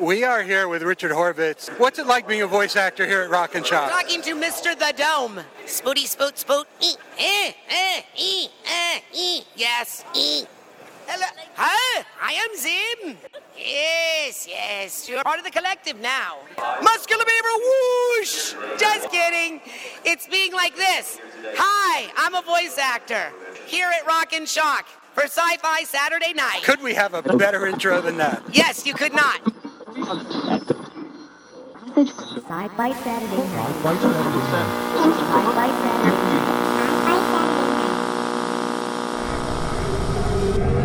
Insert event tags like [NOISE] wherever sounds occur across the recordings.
We are here with Richard Horvitz. What's it like being a voice actor here at Rock and Shock? Talking to Mr. the Dome. Spooty, spoot, spoot. E, eh, eh, e, eh, e. Yes, e. Hello. Hi, I am Zim. Yes, yes. You're part of the collective now. Muscular Beaver, whoosh! Just kidding. It's being like this. Hi, I'm a voice actor here at Rock and Shock for Sci Fi Saturday night. Could we have a better intro than that? Yes, you could not. Sci-Fi Saturday night. Sci-Fi Saturday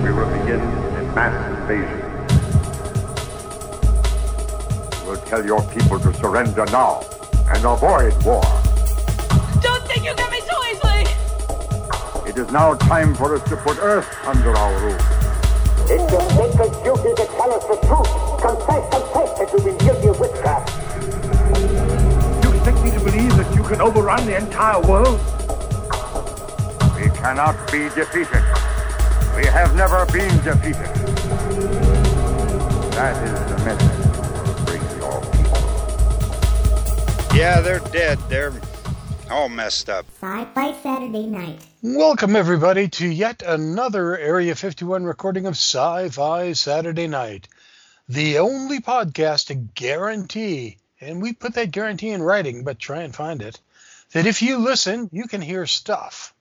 We will begin a mass invasion. We'll tell your people to surrender now and avoid war. Don't think you get me so easily! It is now time for us to put Earth under our rule. It's your sacred duty to tell us the truth. Confess, confess that you've been guilty of witchcraft. You expect me to believe that you can overrun the entire world? We cannot be defeated. We have never been defeated. That is the message. Bring your people. Yeah, they're dead. They're all messed up. Sci-Fi Saturday night. Welcome, everybody, to yet another Area 51 recording of Sci Fi Saturday Night, the only podcast to guarantee, and we put that guarantee in writing, but try and find it, that if you listen, you can hear stuff.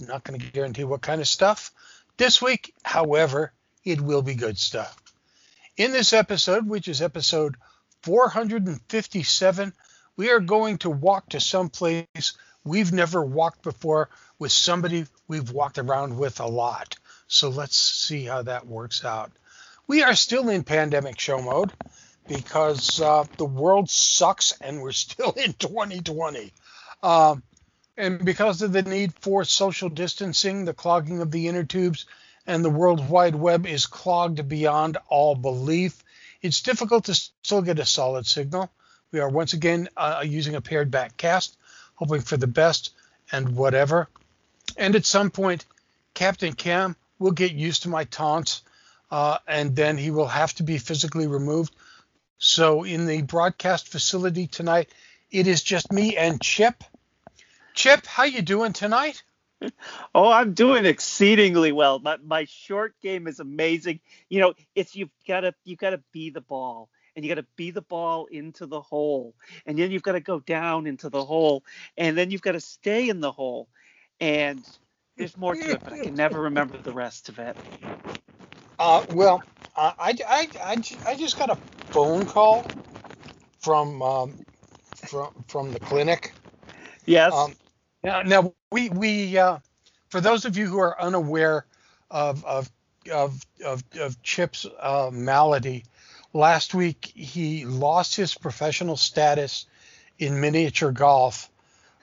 Not going to guarantee what kind of stuff. This week, however, it will be good stuff. In this episode, which is episode 457, we are going to walk to some place we've never walked before with somebody we've walked around with a lot. So let's see how that works out. We are still in pandemic show mode because uh, the world sucks and we're still [LAUGHS] in 2020. Um, and because of the need for social distancing, the clogging of the inner tubes, and the World Wide Web is clogged beyond all belief, it's difficult to still get a solid signal. We are once again uh, using a pared back cast, hoping for the best and whatever. And at some point, Captain Cam will get used to my taunts, uh, and then he will have to be physically removed. So in the broadcast facility tonight, it is just me and Chip. Chip, how you doing tonight? [LAUGHS] Oh, I'm doing exceedingly well. My, my short game is amazing. You know, it's you've got to you got to be the ball and you got to be the ball into the hole and then you've got to go down into the hole and then you've got to stay in the hole and there's more to it but i can never [LAUGHS] remember the rest of it Uh, well, uh, I, I, I, I just got a phone call from um, from from the clinic. yes Um, now, now we we uh, for those of you who are unaware of of of of, of Chip's uh, malady, last week he lost his professional status in miniature golf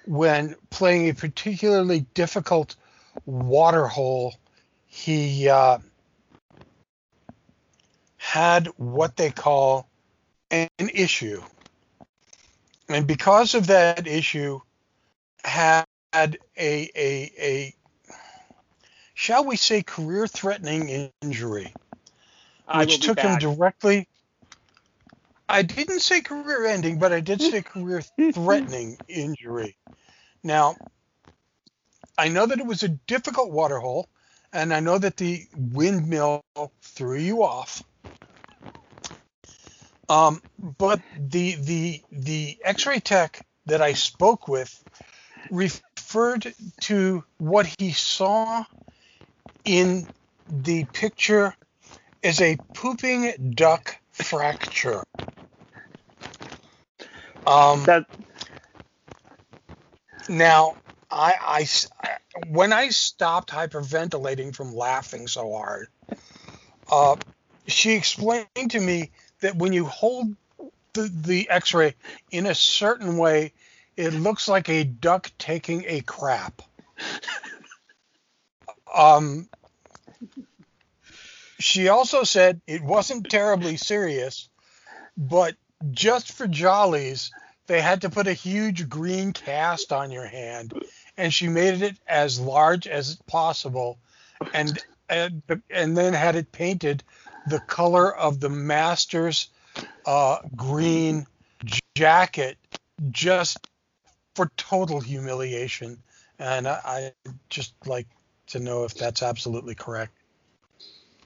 when playing a particularly difficult water hole. He uh, had what they call an issue, and because of that issue, had a a a shall we say career threatening injury which took him directly I didn't say career ending but I did say career [LAUGHS] threatening injury now I know that it was a difficult water hole and I know that the windmill threw you off um, but the the the x-ray tech that I spoke with referred to what he saw in the picture as a pooping duck fracture. Um, that now, I, I when I stopped hyperventilating from laughing so hard, uh, she explained to me that when you hold the, the X-ray in a certain way, it looks like a duck taking a crap. [LAUGHS] um, she also said it wasn't terribly serious, but just for jollies, they had to put a huge green cast on your hand, and she made it as large as possible, and and, and then had it painted the color of the Masters uh, green jacket just for total humiliation. And I, I just like to know if that's absolutely correct.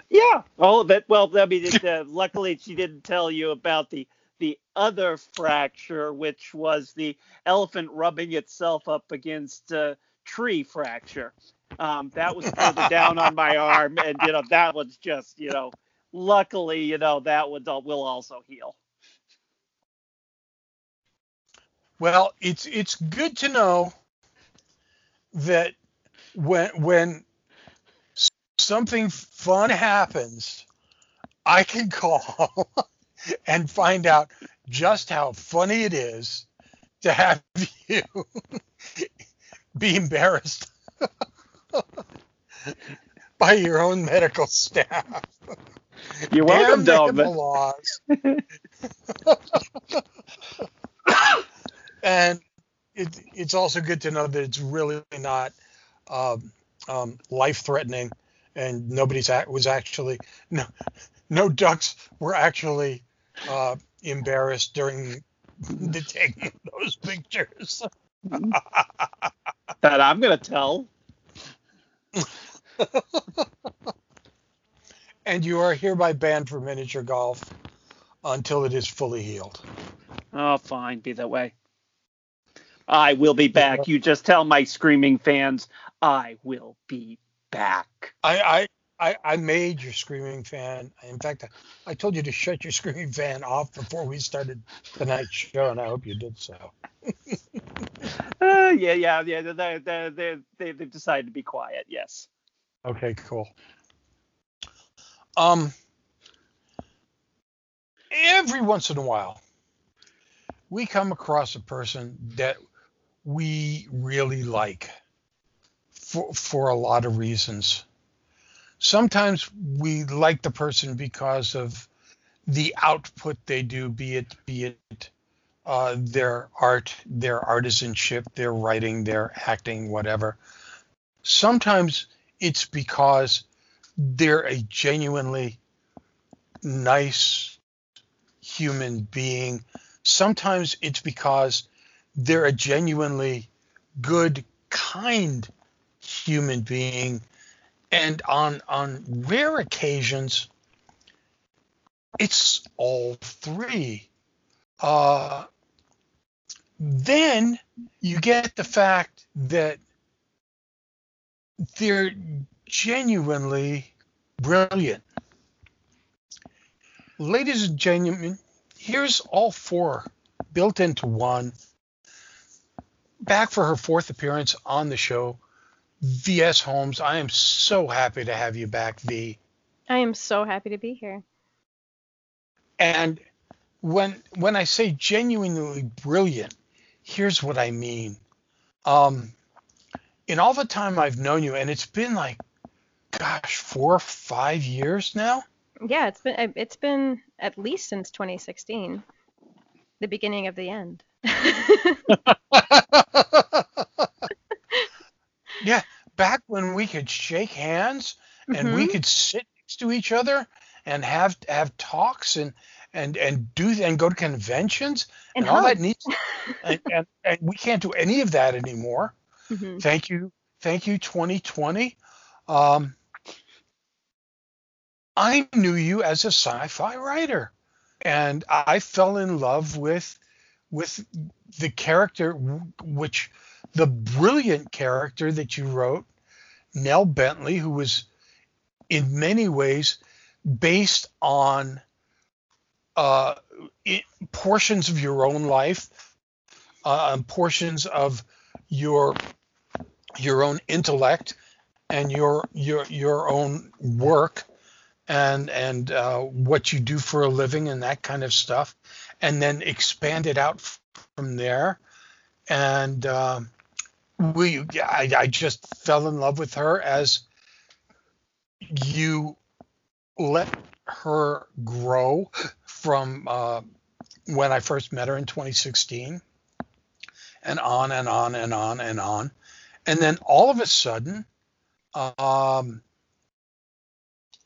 Yeah, all of it. Well, I mean, it, uh, luckily she didn't tell you about the the other fracture, which was the elephant rubbing itself up against a tree fracture. Um, that was further down on my arm, and you know that was just you know, luckily you know that one will also heal. Well, it's it's good to know that when when something fun happens, I can [LAUGHS] call and find out just how funny it is to have [LAUGHS] you be embarrassed [LAUGHS] by your own medical staff. You're welcome, laws. [LAUGHS] and it, it's also good to know that it's really not um, um, life-threatening, and nobody's act was actually no no ducks were actually uh, embarrassed during the taking of those pictures. that I'm gonna tell. and you are hereby banned from miniature golf until it is fully healed. Oh, fine, be that way. I will be back. You just tell my screaming fans I will be back. I I, I, I made your screaming fan. In fact, I, I told you to shut your screaming fan off before we started tonight's show, and I hope you did so. [LAUGHS] uh, yeah, yeah, yeah. They, they, they, they, they've decided to be quiet. Yes. Okay, cool. Um, every once in a while, we come across a person that we really like for for a lot of reasons. Sometimes we like the person because of the output they do, be it be it uh, their art, their artisanship, their writing, their acting, whatever. Sometimes it's because they're a genuinely nice human being. Sometimes it's because they're a genuinely good, kind human being. And on on rare occasions, it's all three. Uh, then you get the fact that they're genuinely brilliant. Ladies and gentlemen, here's all four built into one. Back for her fourth appearance on the show, V.S. Holmes. I am so happy to have you back, V. I am so happy to be here. And when when I say genuinely brilliant, here's what I mean. Um, in all the time I've known you, and it's been like, gosh, four or five years now. Yeah, it's been it's been at least since 2016, the beginning of the end. [LAUGHS] [LAUGHS] yeah, back when we could shake hands and mm-hmm. we could sit next to each other and have have talks and and and do and go to conventions and, and all that needs [LAUGHS] and, and, and we can't do any of that anymore. Mm-hmm. Thank you, thank you, 2020. Um, I knew you as a sci-fi writer, and I fell in love with with the character, which the brilliant character that you wrote, Nell Bentley, who was in many ways based on uh, it, portions of your own life, uh, portions of your your own intellect and your your your own work and and uh, what you do for a living and that kind of stuff, and then expand it out from there. And uh, we, I, I just fell in love with her as you let her grow from uh, when I first met her in 2016, and on and on and on and on, and then all of a sudden, um,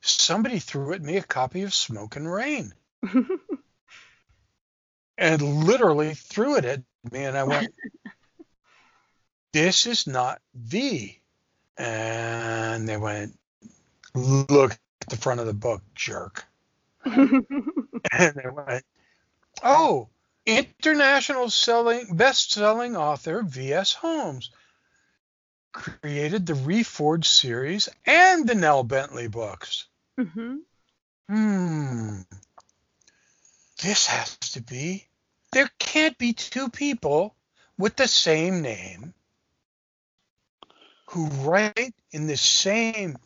somebody threw at me a copy of Smoke and Rain. [LAUGHS] and literally threw it at me, and I went, "This is not V." And they went, "Look at the front of the book, jerk." [LAUGHS] and they went, "Oh, international selling best-selling author V.S. Holmes created the Reforged series and the Nell Bentley books." hmm Hmm. This has to be. There can't be two people with the same name who write in the same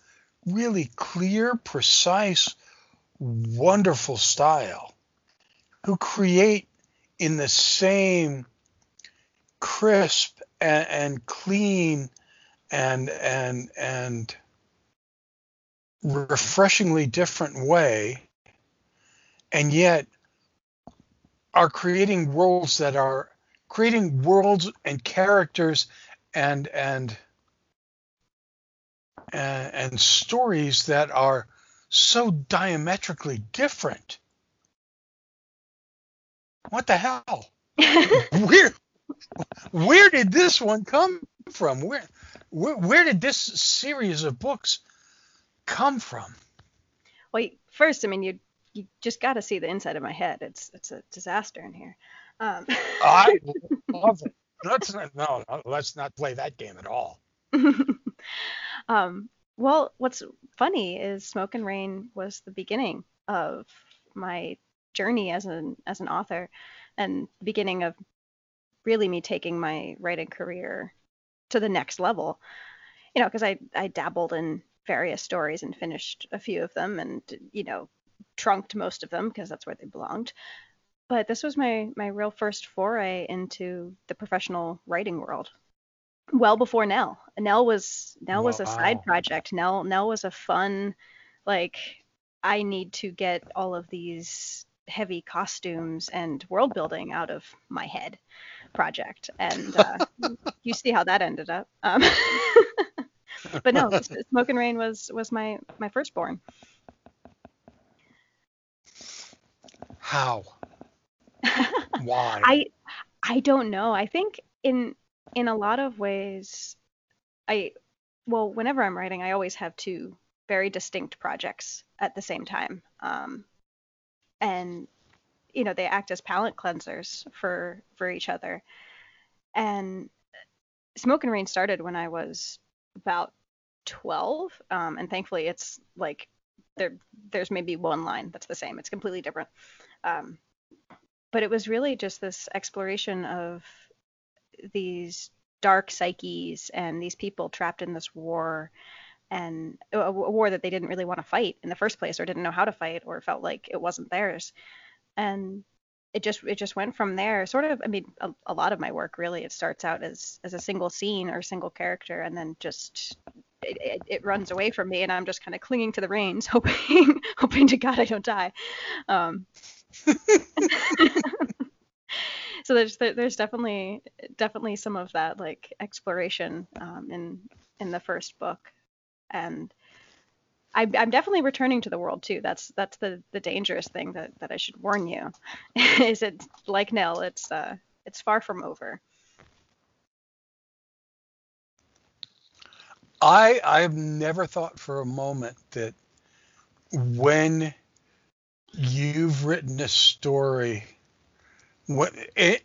really clear, precise, wonderful style, who create in the same crisp and, and clean and and and refreshingly different way, and yet are creating worlds that are creating worlds and characters and and and, and stories that are so diametrically different. What the hell? [LAUGHS] where where did this one come from? Where where, where did this series of books come from? Well, first, I mean, you you just got to see the inside of my head. It's it's a disaster in here. Um, I [LAUGHS] love it. Let's not, no, no, let's not play that game at all. [LAUGHS] um, well, what's funny is Smoke and Rain was the beginning of my journey as an as an author, and the beginning of really me taking my writing career to the next level. You know, because I I dabbled in various stories and finished a few of them, and you know, trunked most of them because that's where they belonged. But this was my my real first foray into the professional writing world well before Nell. Nell was Nell was a side project. Nell Nell was a fun like I need to get all of these heavy costumes and world building out of my head project. And uh, [LAUGHS] you see how that ended up. Um, [LAUGHS] but no, [LAUGHS] Smoke and Rain was was my my firstborn. How? Why? I I don't know. I think in in a lot of ways I well, whenever I'm writing, I always have two very distinct projects at the same time. Um, and you know, they act as palate cleansers for for each other. And Smoke and Rain started when I was about 12, um, and thankfully it's like there there's maybe one line that's the same. It's completely different. Um, but it was really just this exploration of these dark psyches and these people trapped in this war and a, war that they didn't really want to fight in the first place or didn't know how to fight or felt like it wasn't theirs. And it just it just went from there. Sort of i mean a, a lot of my work really it starts out as as a single scene or a single character and then just it, it, it runs away from me and i'm just kind of clinging to the reins [LAUGHS] hoping hoping to god i don't die. Um [LAUGHS] [LAUGHS] so there's there's definitely definitely some of that like exploration um, in in the first book and I, I'm definitely returning to the world too. That's that's the the dangerous thing that, that I should warn you. [LAUGHS] is it like Nell? It's uh it's far from over. I I've never thought for a moment that when you've written a story, what it,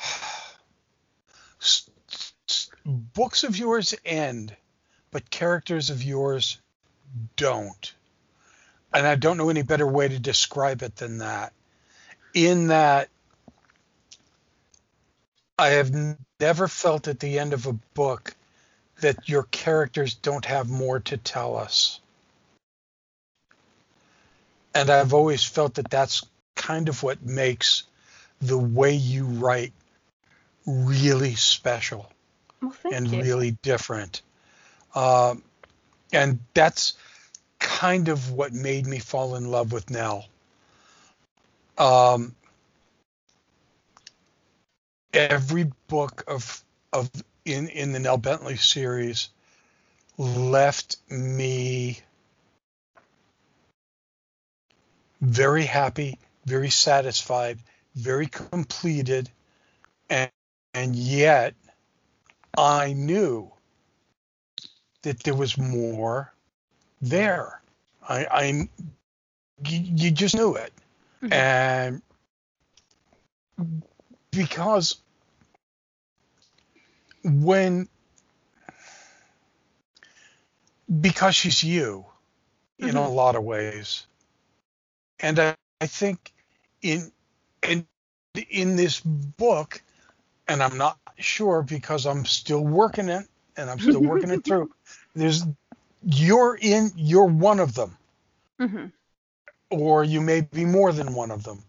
[SIGHS] books of yours end, but characters of yours don't. And I don't know any better way to describe it than that. In that I have never felt at the end of a book that your characters don't have more to tell us. And I've always felt that that's kind of what makes the way you write really special Well, and you. really different. Um, and that's kind of what made me fall in love with Nell. Um, every book of of in in the Nell Bentley series left me very happy very satisfied, very completed, and, and yet I knew that there was more there. I, I you, just knew it, Mhm. and because when because she's you in a lot of ways and I, I think in in in this book and i'm not sure because i'm still working it and i'm still working it through. There's you're in you're one of them. Hmm or you may be more than one of them.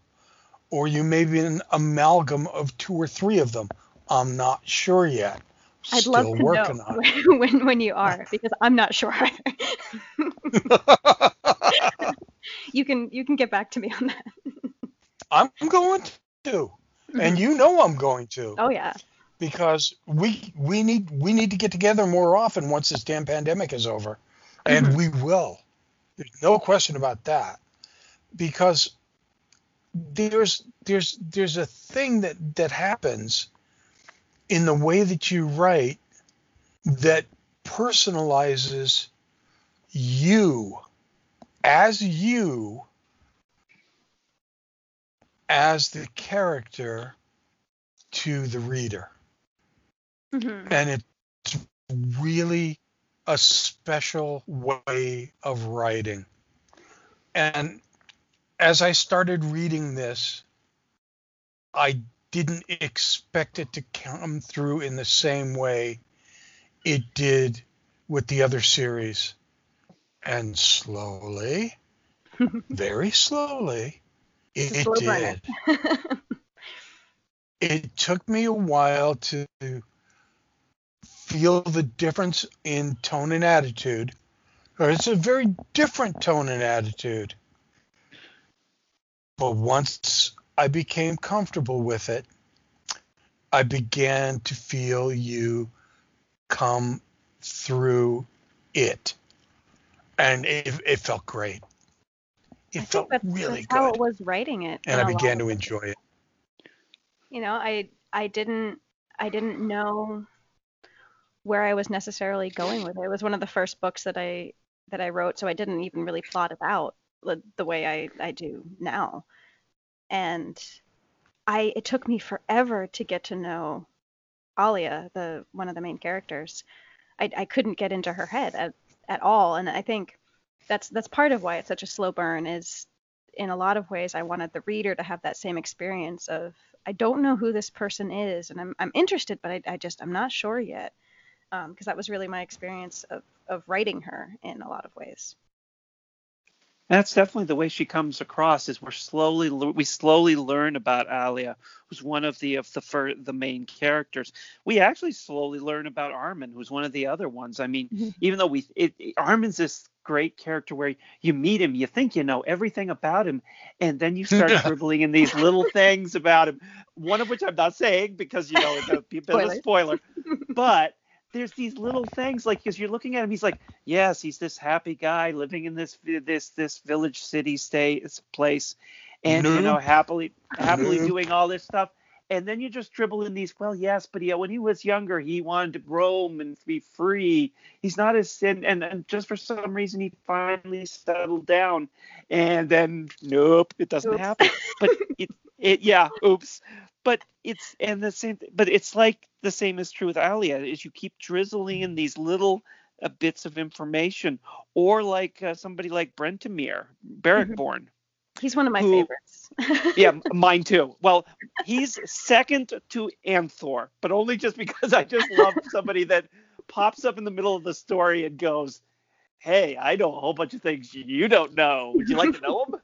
Or you may be an amalgam of two or three of them. I'm not sure yet. I'd still love to working know on it. [LAUGHS] when when you are because I'm not sure. [LAUGHS] [LAUGHS] you can you can get back to me on that. I'm going to. And you know i'm going to. Oh yeah. because we we need we need to get together more often once this damn pandemic is over. And Mhm. we will. There's no question about that. Because there's there's there's a thing that that happens in the way that you write that personalizes you as you as the character to the reader hmm and it's really a special way of writing. And as I started reading this, I didn't expect it to come through in the same way it did with the other series. And slowly, [LAUGHS] very slowly, It's it did. [LAUGHS] It took me a while to feel the difference in tone and attitude. Or it's a very different tone and attitude. But once I became comfortable with it, I began to feel you come through it. And it, it felt great. It I felt that's, really that's how good. it was writing it. And I began to enjoy it. You know, I I didn't I didn't know where I was necessarily going with it. It was one of the first books that I that I wrote, so I didn't even really plot it out the, the way I I do now. And I it took me forever to get to know Alia, the one of the main characters. I I couldn't get into her head at at all, and I think that's that's part of why it's such a slow burn is in a lot of ways I wanted the reader to have that same experience of I don't know who this person is and I'm I'm interested but I, I just I'm not sure yet because that was really my experience of of writing her in a lot of ways. That's definitely the way she comes across. Is we're slowly we slowly learn about Alia, who's one of the of the fir- the main characters. We actually slowly learn about Armin, who's one of the other ones. I mean, Mhm. even though we it, it- Armin's this great character where you meet him, you think you know everything about him, and then you start [LAUGHS] dribbling in these little things about him. One of which I'm not saying because you know it's going to be a bit of a spoiler, [LAUGHS] but there's these little things like because you're looking at him, he's like, yes, he's this happy guy living in this this this village city state it's a place, and you mm-hmm. know happily happily Nope. doing all this stuff. And then you just dribble in these. Well, yes, but yeah, when he was younger, he wanted to roam and be free. He's not as and, and and just for some reason he finally settled down, and then nope, it doesn't Oops. happen. But [LAUGHS] it it yeah, oops. But it's and the same. But it's like the same is true with Alia. Is you keep drizzling in these little uh, bits of information, or like uh, somebody like Brentimir, Barrackborn. He's one of my Who- favorites. [LAUGHS] yeah, mine too. Well, he's second to Anthor, but only just because I just love somebody that pops up in the middle of the story and goes, "Hey, I know a whole bunch of things you don't know. Would you like to know them?"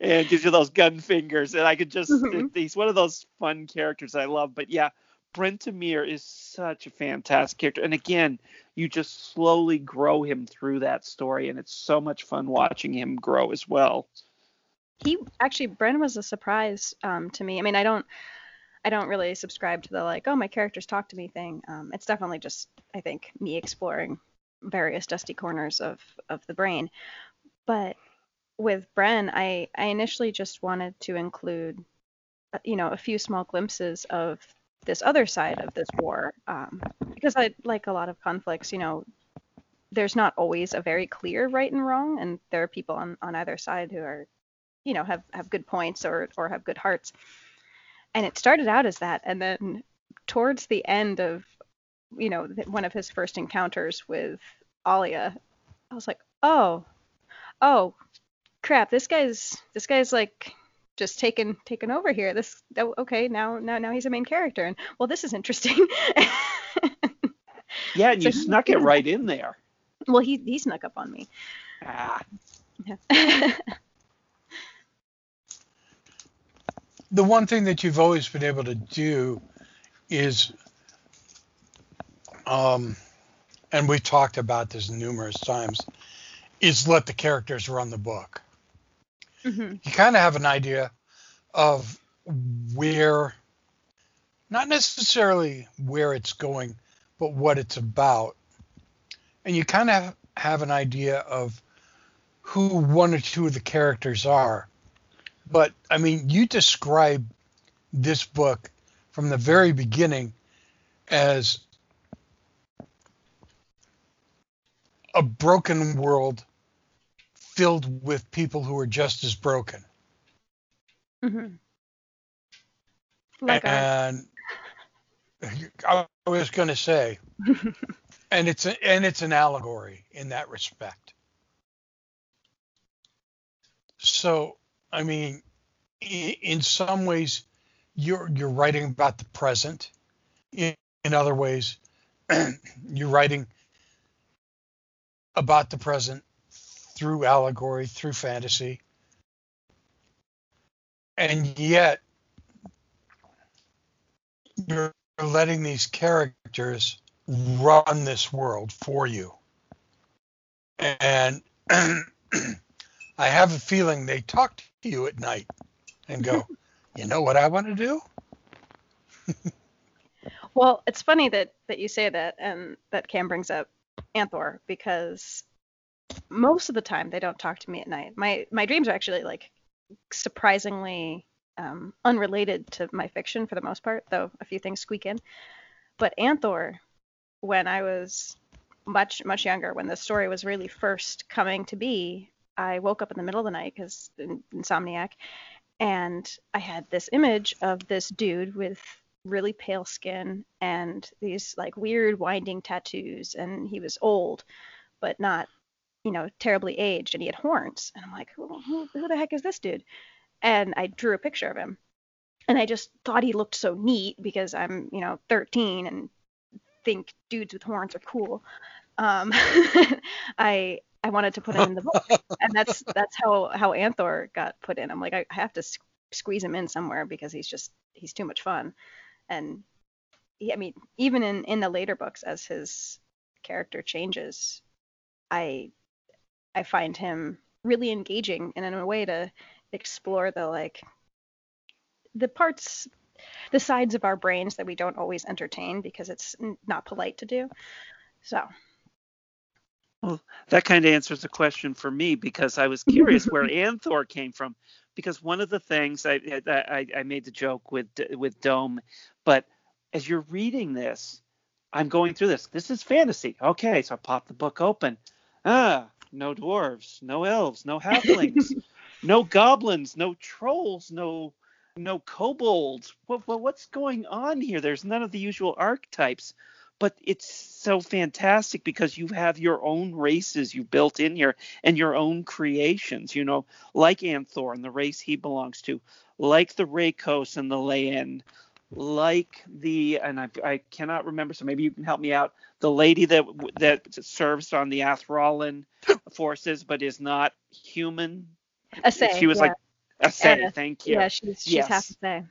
And gives you those gun fingers, and I could just Mhm. he's one of those fun characters I love. But yeah, Brentimir is such a fantastic character, and again, you just slowly grow him through that story, and it's so much fun watching him grow as well. He actually Bren was a surprise um, to me. I mean, I don't I don't really subscribe to the like, oh, my characters talk to me thing. Um, it's definitely just I think me exploring various dusty corners of of the brain. But with Bren, I I initially just wanted to include, uh, you know, a few small glimpses of this other side of this war, um, because I like a lot of conflicts. You know, there's not always a very clear right and wrong, and there are people on on either side who are, you know, have have good points or or have good hearts. And it started out as that, and then towards the end of, you know, one of his first encounters with Alia, I was like, oh, oh, crap, this guy's this guy's like just taken taken over here. This oh, okay, now now now he's a main character, and well, this is interesting. [LAUGHS] Yeah, and So you snuck it [LAUGHS] right in there. well, he he snuck up on me. Ah, Yeah. [LAUGHS] the one thing that you've always been able to do is um and we've talked about this numerous times is let the characters run the book. Hmm you kind of have an idea of where not necessarily where it's going but what it's about. And you kind of have an idea of who one or two of the characters are but i mean you describe this book from the very beginning as a broken world filled with people who are just as broken hmm Like and I was going to say, [LAUGHS] and it's a, and it's an allegory in that respect. So, I mean, in some ways, you're you're writing about the present. In, in other ways, [CLEARS THROAT] you're writing about the present through allegory, through fantasy, and yet you're letting these characters run this world for you. And [CLEARS THROAT] I have a feeling they talk you at night and go, you know what I want to do? [LAUGHS] well, it's funny that that you say that, and that Cam brings up Anthor because most of the time they don't talk to me at night. My my dreams are actually like surprisingly um, unrelated to my fiction for the most part, though a few things squeak in. But Anthor, when I was much much younger, when the story was really first coming to be, I woke up in the middle of the night because insomniac, and I had this image of this dude with really pale skin and these like weird winding tattoos, and he was old, but not you know terribly aged, and he had horns, and I'm like, who, who, who the heck is this dude? and I drew a picture of him. And I just thought he looked so neat because I'm, you know, 13 and think dudes with horns are cool. Um, [LAUGHS] I I wanted to put him in the book, [LAUGHS] and that's that's how how Anthor got put in. I'm like I, have to squeeze him in somewhere because he's just he's too much fun, and he, I mean even in in the later books as his character changes, I I find him really engaging and in a way to explore the like the parts the sides of our brains that we don't always entertain because it's not polite to do. So well, that kind of answers the question for me because I was curious where [LAUGHS] Anthor came from. Because one of the things I, I I made the joke with with Dome, but as you're reading this, I'm going through this. This is fantasy. Okay, so I pop the book open. Ah, no dwarves, no elves, no halflings, [LAUGHS] no goblins, no trolls, no no kobolds. What, what what's going on here? There's none of the usual archetypes, but it's so fantastic because you have your own races you built in here and your own creations. You know, like Anthor and the race he belongs to, like the Rakos and the Leyen, like the and I, I cannot remember, so maybe you can help me out. The lady that that serves on the Athralin forces but is not human. Asai She was yeah. like Asai. Yeah. Thank you. yeah she's she's Yes. half Asai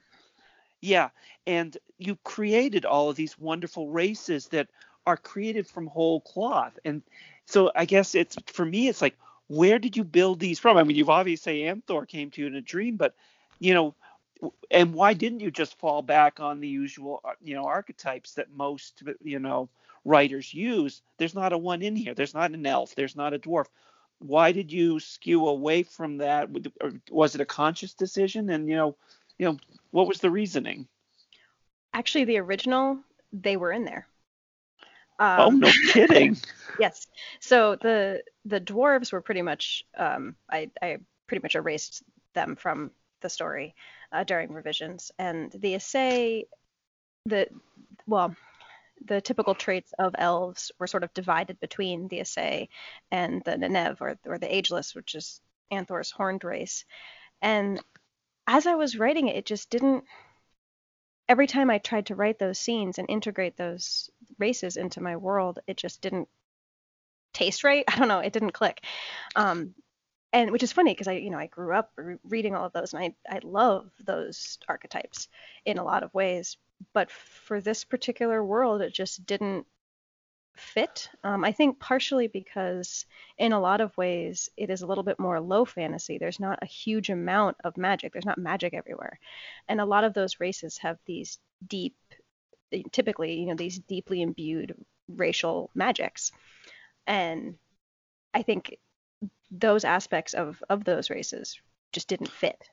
Yeah, and you created all of these wonderful races that are created from whole cloth. And so I guess it's for me it's like where did you build these from? I mean, you've obviously Anthor came to you in a dream, but you know, and why didn't you just fall back on the usual uh, you know archetypes that most you know writers use? There's not a one in here. There's not an elf. There's not a dwarf. why did you skew away from that? Was it a conscious decision? And you know, you know, what was the reasoning? Actually, the original, they were in there. Um, oh no [LAUGHS] kidding! yes. So the the dwarves were pretty much um, I I pretty much erased them from the story uh, during revisions, and the essay the well the typical traits of elves were sort of divided between the Asai and the Nenev or or the Ageless, which is Anthor's horned race, and as I was writing it, it just didn't every time I tried to write those scenes and integrate those races into my world, it just didn't taste right. [LAUGHS] I don't know, it didn't click. Um, and which is funny because I, you know, I grew up re- reading all of those, and I, I love those archetypes in a lot of ways. But for this particular world, it just didn't fit. Um, I think partially because in a lot of ways it is a little bit more low fantasy. There's not a huge amount of magic. There's not magic everywhere, and a lot of those races have these deep, typically you know these deeply imbued racial magics, and I think those aspects of of those races just didn't fit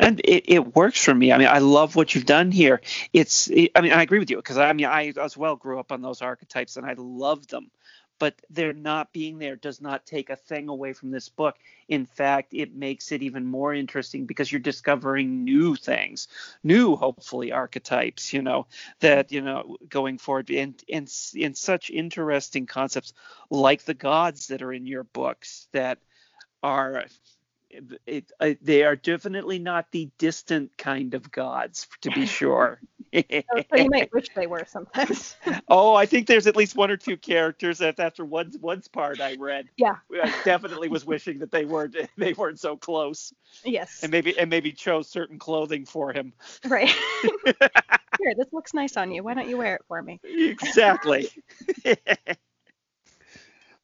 and it, it works for me. I mean, I love what you've done here. It's, it, I mean, I agree with you because I mean, I as well grew up on those archetypes and I love them. But they're not being there does not take a thing away from this book. In fact, it makes it even more interesting because you're discovering new things, new hopefully archetypes. You know that you know going forward and and in such interesting concepts like the gods that are in your books that are it, it, they are definitely not the distant kind of gods, to be sure. [LAUGHS] so you might wish they were sometimes. [LAUGHS] oh, I think there's at least one or two characters that after one one's part I read. Yeah. [LAUGHS] I definitely was wishing that they weren't they weren't so close. Yes. And maybe and maybe chose certain clothing for him. Right. Here, this looks nice on you. Why don't you wear it for me? Exactly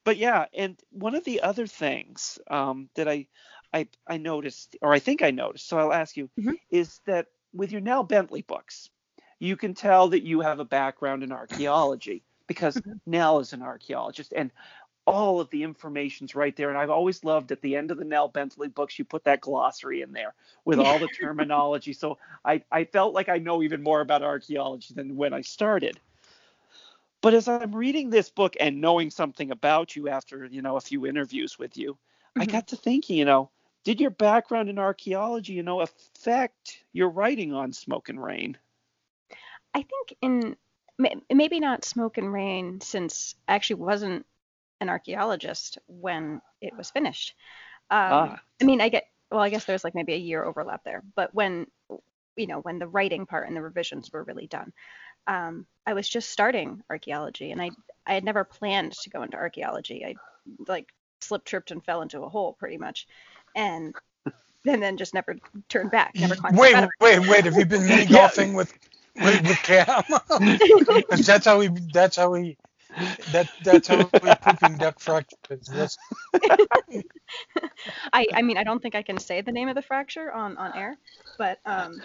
but yeah, and one of the other things um, that I I, I noticed, or I think I noticed, so I'll ask you, mm-hmm. is that with your Nell Bentley books, you can tell that you have a background in archaeology because mm-hmm. Nell is an archaeologist and all of the information's right there. And I've always loved at the end of the Nell Bentley books, you put that glossary in there with all the [LAUGHS] terminology. so I, I felt like I know even more about archaeology than when I started. But as I'm reading this book and knowing something about you after, you know, a few interviews with you, mm-hmm. I got to thinking, you know, did your background in archaeology, you know, affect your writing on Smoke and Rain? I think in maybe not Smoke and Rain, since I actually wasn't an archaeologist when it was finished. Um, ah. I mean, I get well, I guess there's like maybe a year overlap there, but when you know when the writing part and the revisions were really done, um, I was just starting archaeology, and I I had never planned to go into archaeology. I like slipped, tripped, and fell into a hole pretty much and and then just never turned back. Never [LAUGHS] wait, wait, wait. Have you been [LAUGHS] mini golfing with, with with Cam? [LAUGHS] that's how we. That's how we. That that's how we pooping duck fractures. I I mean I don't think I can say the name of the fracture on on air, but um.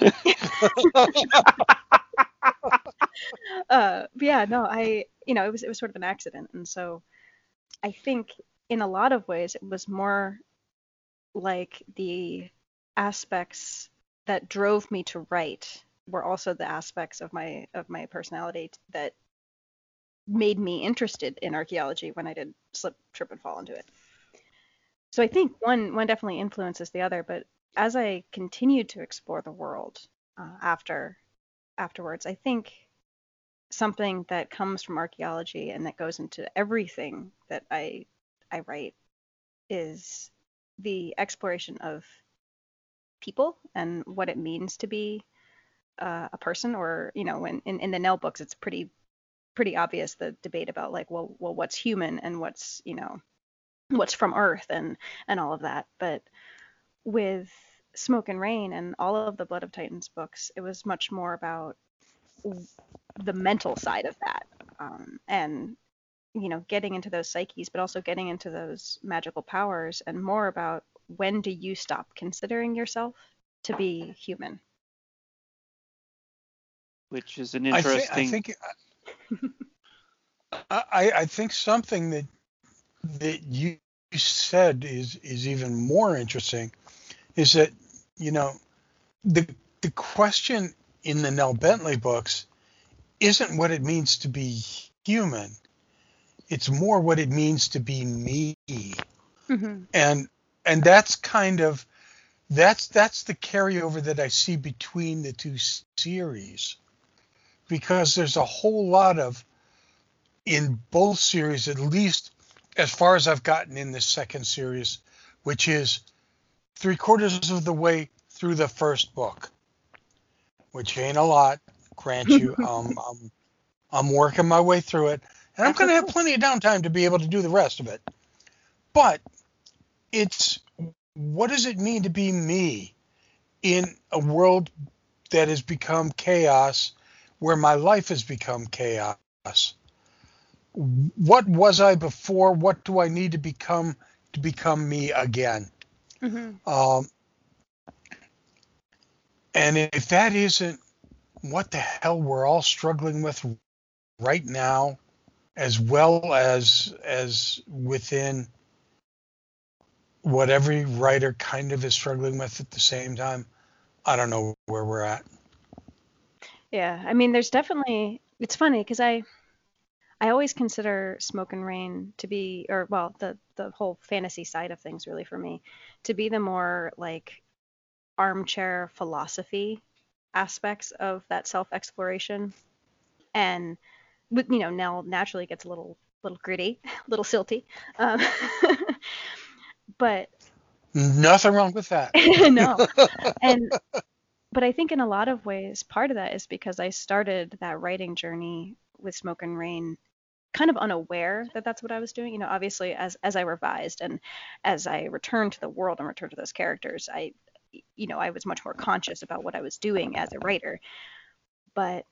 uh, yeah, no, I you know it was it was sort of an accident, and so I think in a lot of ways it was more like the aspects that drove me to write were also the aspects of my of my personality that made me interested in archaeology when I did slip, trip, and fall into it. So I think one one definitely influences the other, but as I continued to explore the world uh, after afterwards, I think something that comes from archaeology and that goes into everything that I I write is the exploration of people and what it means to be uh, a person or you know when in, in the Nell books it's pretty pretty obvious the debate about like well well what's human and what's you know what's from earth and and all of that. But with smoke and rain and all of the blood of titans books it was much more about the mental side of that um, and you know getting into those psyches but also getting into those magical powers and more about when do you stop considering yourself to be human which is an interesting i think I, think, I, I think something that that you said is is even more interesting is that you know the the question in the Nell Bentley books isn't what it means to be human. It's more what it means to be me. Mm-hmm. And and that's kind of that's that's the carryover that I see between the two series. Because there's a whole lot of in both series at least as far as I've gotten in the second series, which is three quarters of the way through the first book, which ain't a lot, grant you. [LAUGHS] um, I'm, I'm working my way through it, and I'm going to have plenty of downtime to be able to do the rest of it. But it's what does it mean to be me in a world that has become chaos, where my life has become chaos? what was I before? What do I need to become to become me again? Mm-hmm. Um, and if that isn't what the hell we're all struggling with right now, as well as as within what every writer kind of is struggling with at the same time, I don't know where we're at. Yeah, I mean, there's definitely. It's funny because I I always consider Smoke and Rain to be, or well, the the whole fantasy side of things really for me, to be the more like armchair philosophy aspects of that self exploration, and you know Nell naturally gets a little little gritty, a [LAUGHS] little silty, um, [LAUGHS] but nothing wrong with that. [LAUGHS] no, and but I think in a lot of ways, part of that is because I started that writing journey with Smoke and Rain kind of unaware that that's what I was doing. You know, obviously as as I revised and as I returned to the world and returned to those characters, I you know, I was much more conscious about what I was doing as a writer. But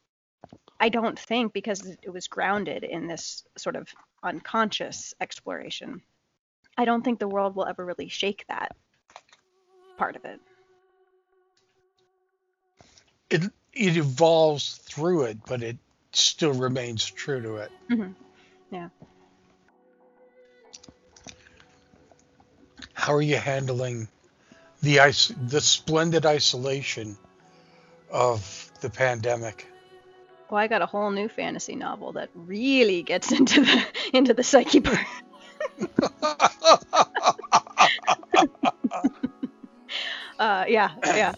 I don't think because it was grounded in this sort of unconscious exploration, I don't think the world will ever really shake that part of it. It it evolves through it, but it still remains true to it. Mm-hmm. Yeah. How are you handling the ice, the splendid isolation of the pandemic? Well, I got a whole new fantasy novel that really gets [LAUGHS] into the into the psyche part. [LAUGHS] uh, yeah, yeah.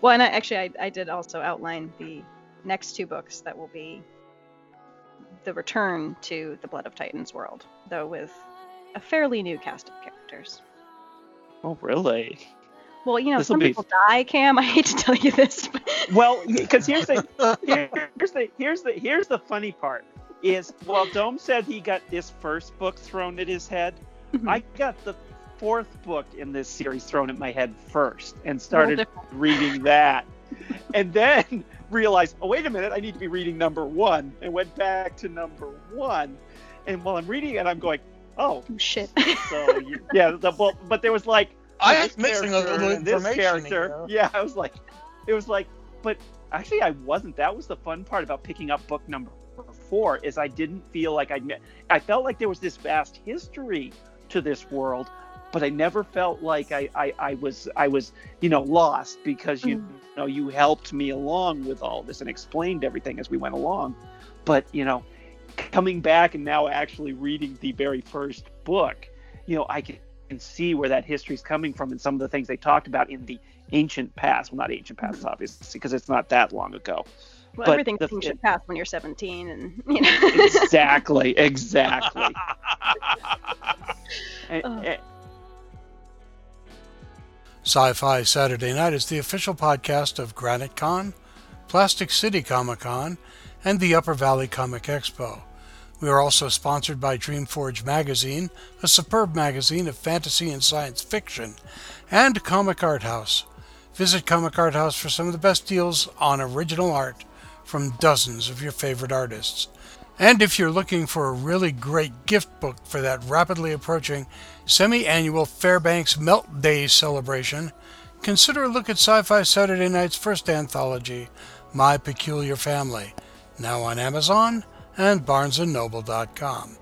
Well, and I, actually, I, I did also outline the next two books that will be the return to the Blood of Titans world, though with a fairly new cast of characters. Oh, really? Well, you know, This'll some be- people die, Cam. [LAUGHS] I hate to tell you this. But Well, because here's the [LAUGHS] here's the here's the here's the funny part is while Dome said he got this first book thrown at his head, mm-hmm. I got the fourth book in this series thrown at my head first and started reading that, and then [LAUGHS] realized, oh wait a minute, I need to be reading number one, and went back to number one, and while I'm reading it, I'm going, oh, oh shit. so you, yeah, the, well, but there was like I was am missing a little this information character. here. Yeah, I was like, it was like, but actually, I wasn't. That was the fun part about picking up book number four is I didn't feel like I met. I felt like there was this vast history to this world, but I never felt like I I, I was I was you know lost because you, Mm. you know you helped me along with all this and explained everything as we went along. But you know, coming back and now actually reading the very first book, you know, I can can see where that history is coming from and some of the things they talked about in the ancient past. Well, not ancient past, obviously, because it's not that long ago. well, But everything's the- ancient past when you're 17, and you know. exactly, [LAUGHS] exactly. And- Oh. and- Sci Fi Saturday Night is the official podcast of Granite Con, Plastic City Comic Con, and the Upper Valley Comic Expo. We are also sponsored by Dreamforge Magazine, a superb magazine of fantasy and science fiction, and Comic Art House. Visit Comic Art House for some of the best deals on original art from dozens of your favorite artists. And if you're looking for a really great gift book for that rapidly approaching semi annual Fairbanks Melt Day celebration, consider a look at Sci Fi Saturday Night's first anthology, My Peculiar Family, now on Amazon and BarnesandNoble.com.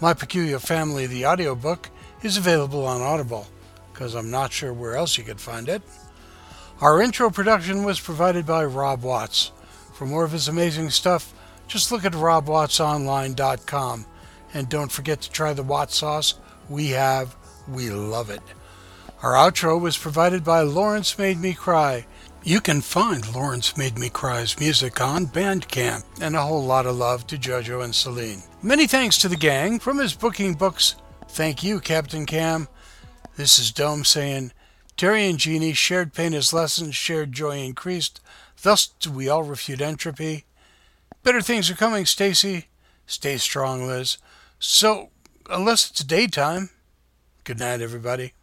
My Peculiar Family, the audiobook, is available on Audible, because I'm not sure where else you could find it. Our intro production was provided by Rob Watts. For more of his amazing stuff, just look at robwattsonline.com and don't forget to try the Watt sauce we have. We love it. Our outro was provided by Lawrence Made Me Cry. You can find Lawrence Made Me Cry's music on Bandcamp, and a whole lot of love to Jojo and Celine. Many thanks to the gang from his booking books. Thank you, Captain Cam. This is Dome saying, Terry and Jeannie shared pain as lessons, shared joy increased. Thus do we all refute entropy. Better things are coming, Stacy. Stay strong, Liz. So, unless it's daytime, good night, everybody.